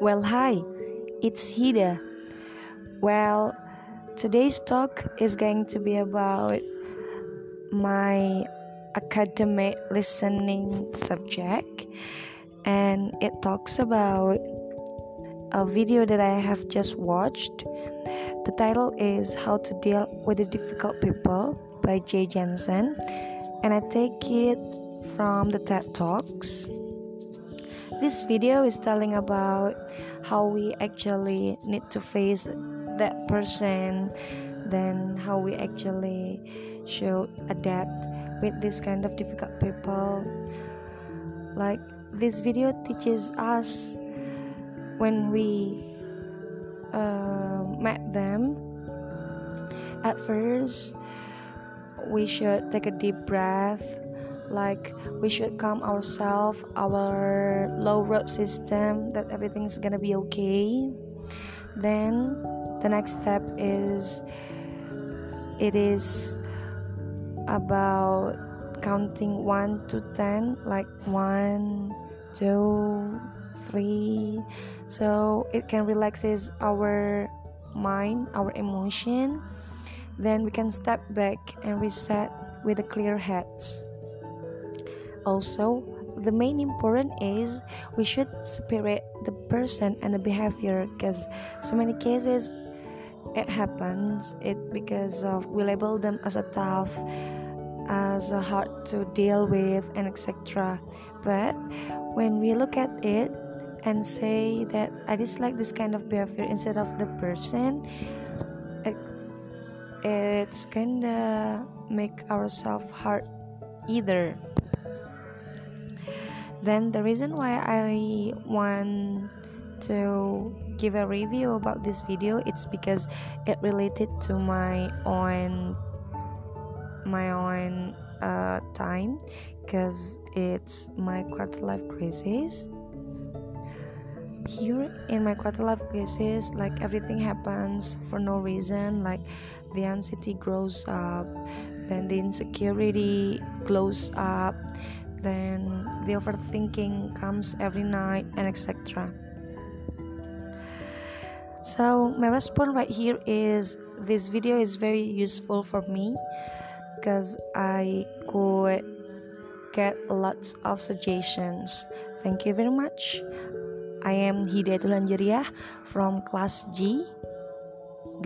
Well, hi, it's Hida. Well, today's talk is going to be about my academic listening subject, and it talks about a video that I have just watched. The title is How to Deal with the Difficult People by Jay Jensen, and I take it from the TED Talks. This video is telling about how we actually need to face that person, then how we actually should adapt with this kind of difficult people. Like this video teaches us when we uh, met them at first we should take a deep breath like we should calm ourselves our low road system that everything's gonna be okay. Then the next step is it is about counting 1 to 10 like 1 2 3 so it can relaxes our mind our emotion. Then we can step back and reset with a clear head also the main important is we should separate the person and the behavior because so many cases it happens. It because of we label them as a tough as a hard to deal with and etc but when we look at it and say that i dislike this kind of behavior instead of the person it, it's kinda make ourselves hard either then the reason why I want to give a review about this video it's because it related to my own my own uh, time because it's my quarter life crisis. Here in my quarter life crisis like everything happens for no reason like the anxiety grows up then the insecurity grows up then the overthinking comes every night and etc so my response right here is this video is very useful for me because i could get lots of suggestions. Thank you very much. I am hidayatul anjariah from class g.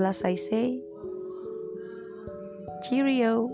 Glass I say cheerio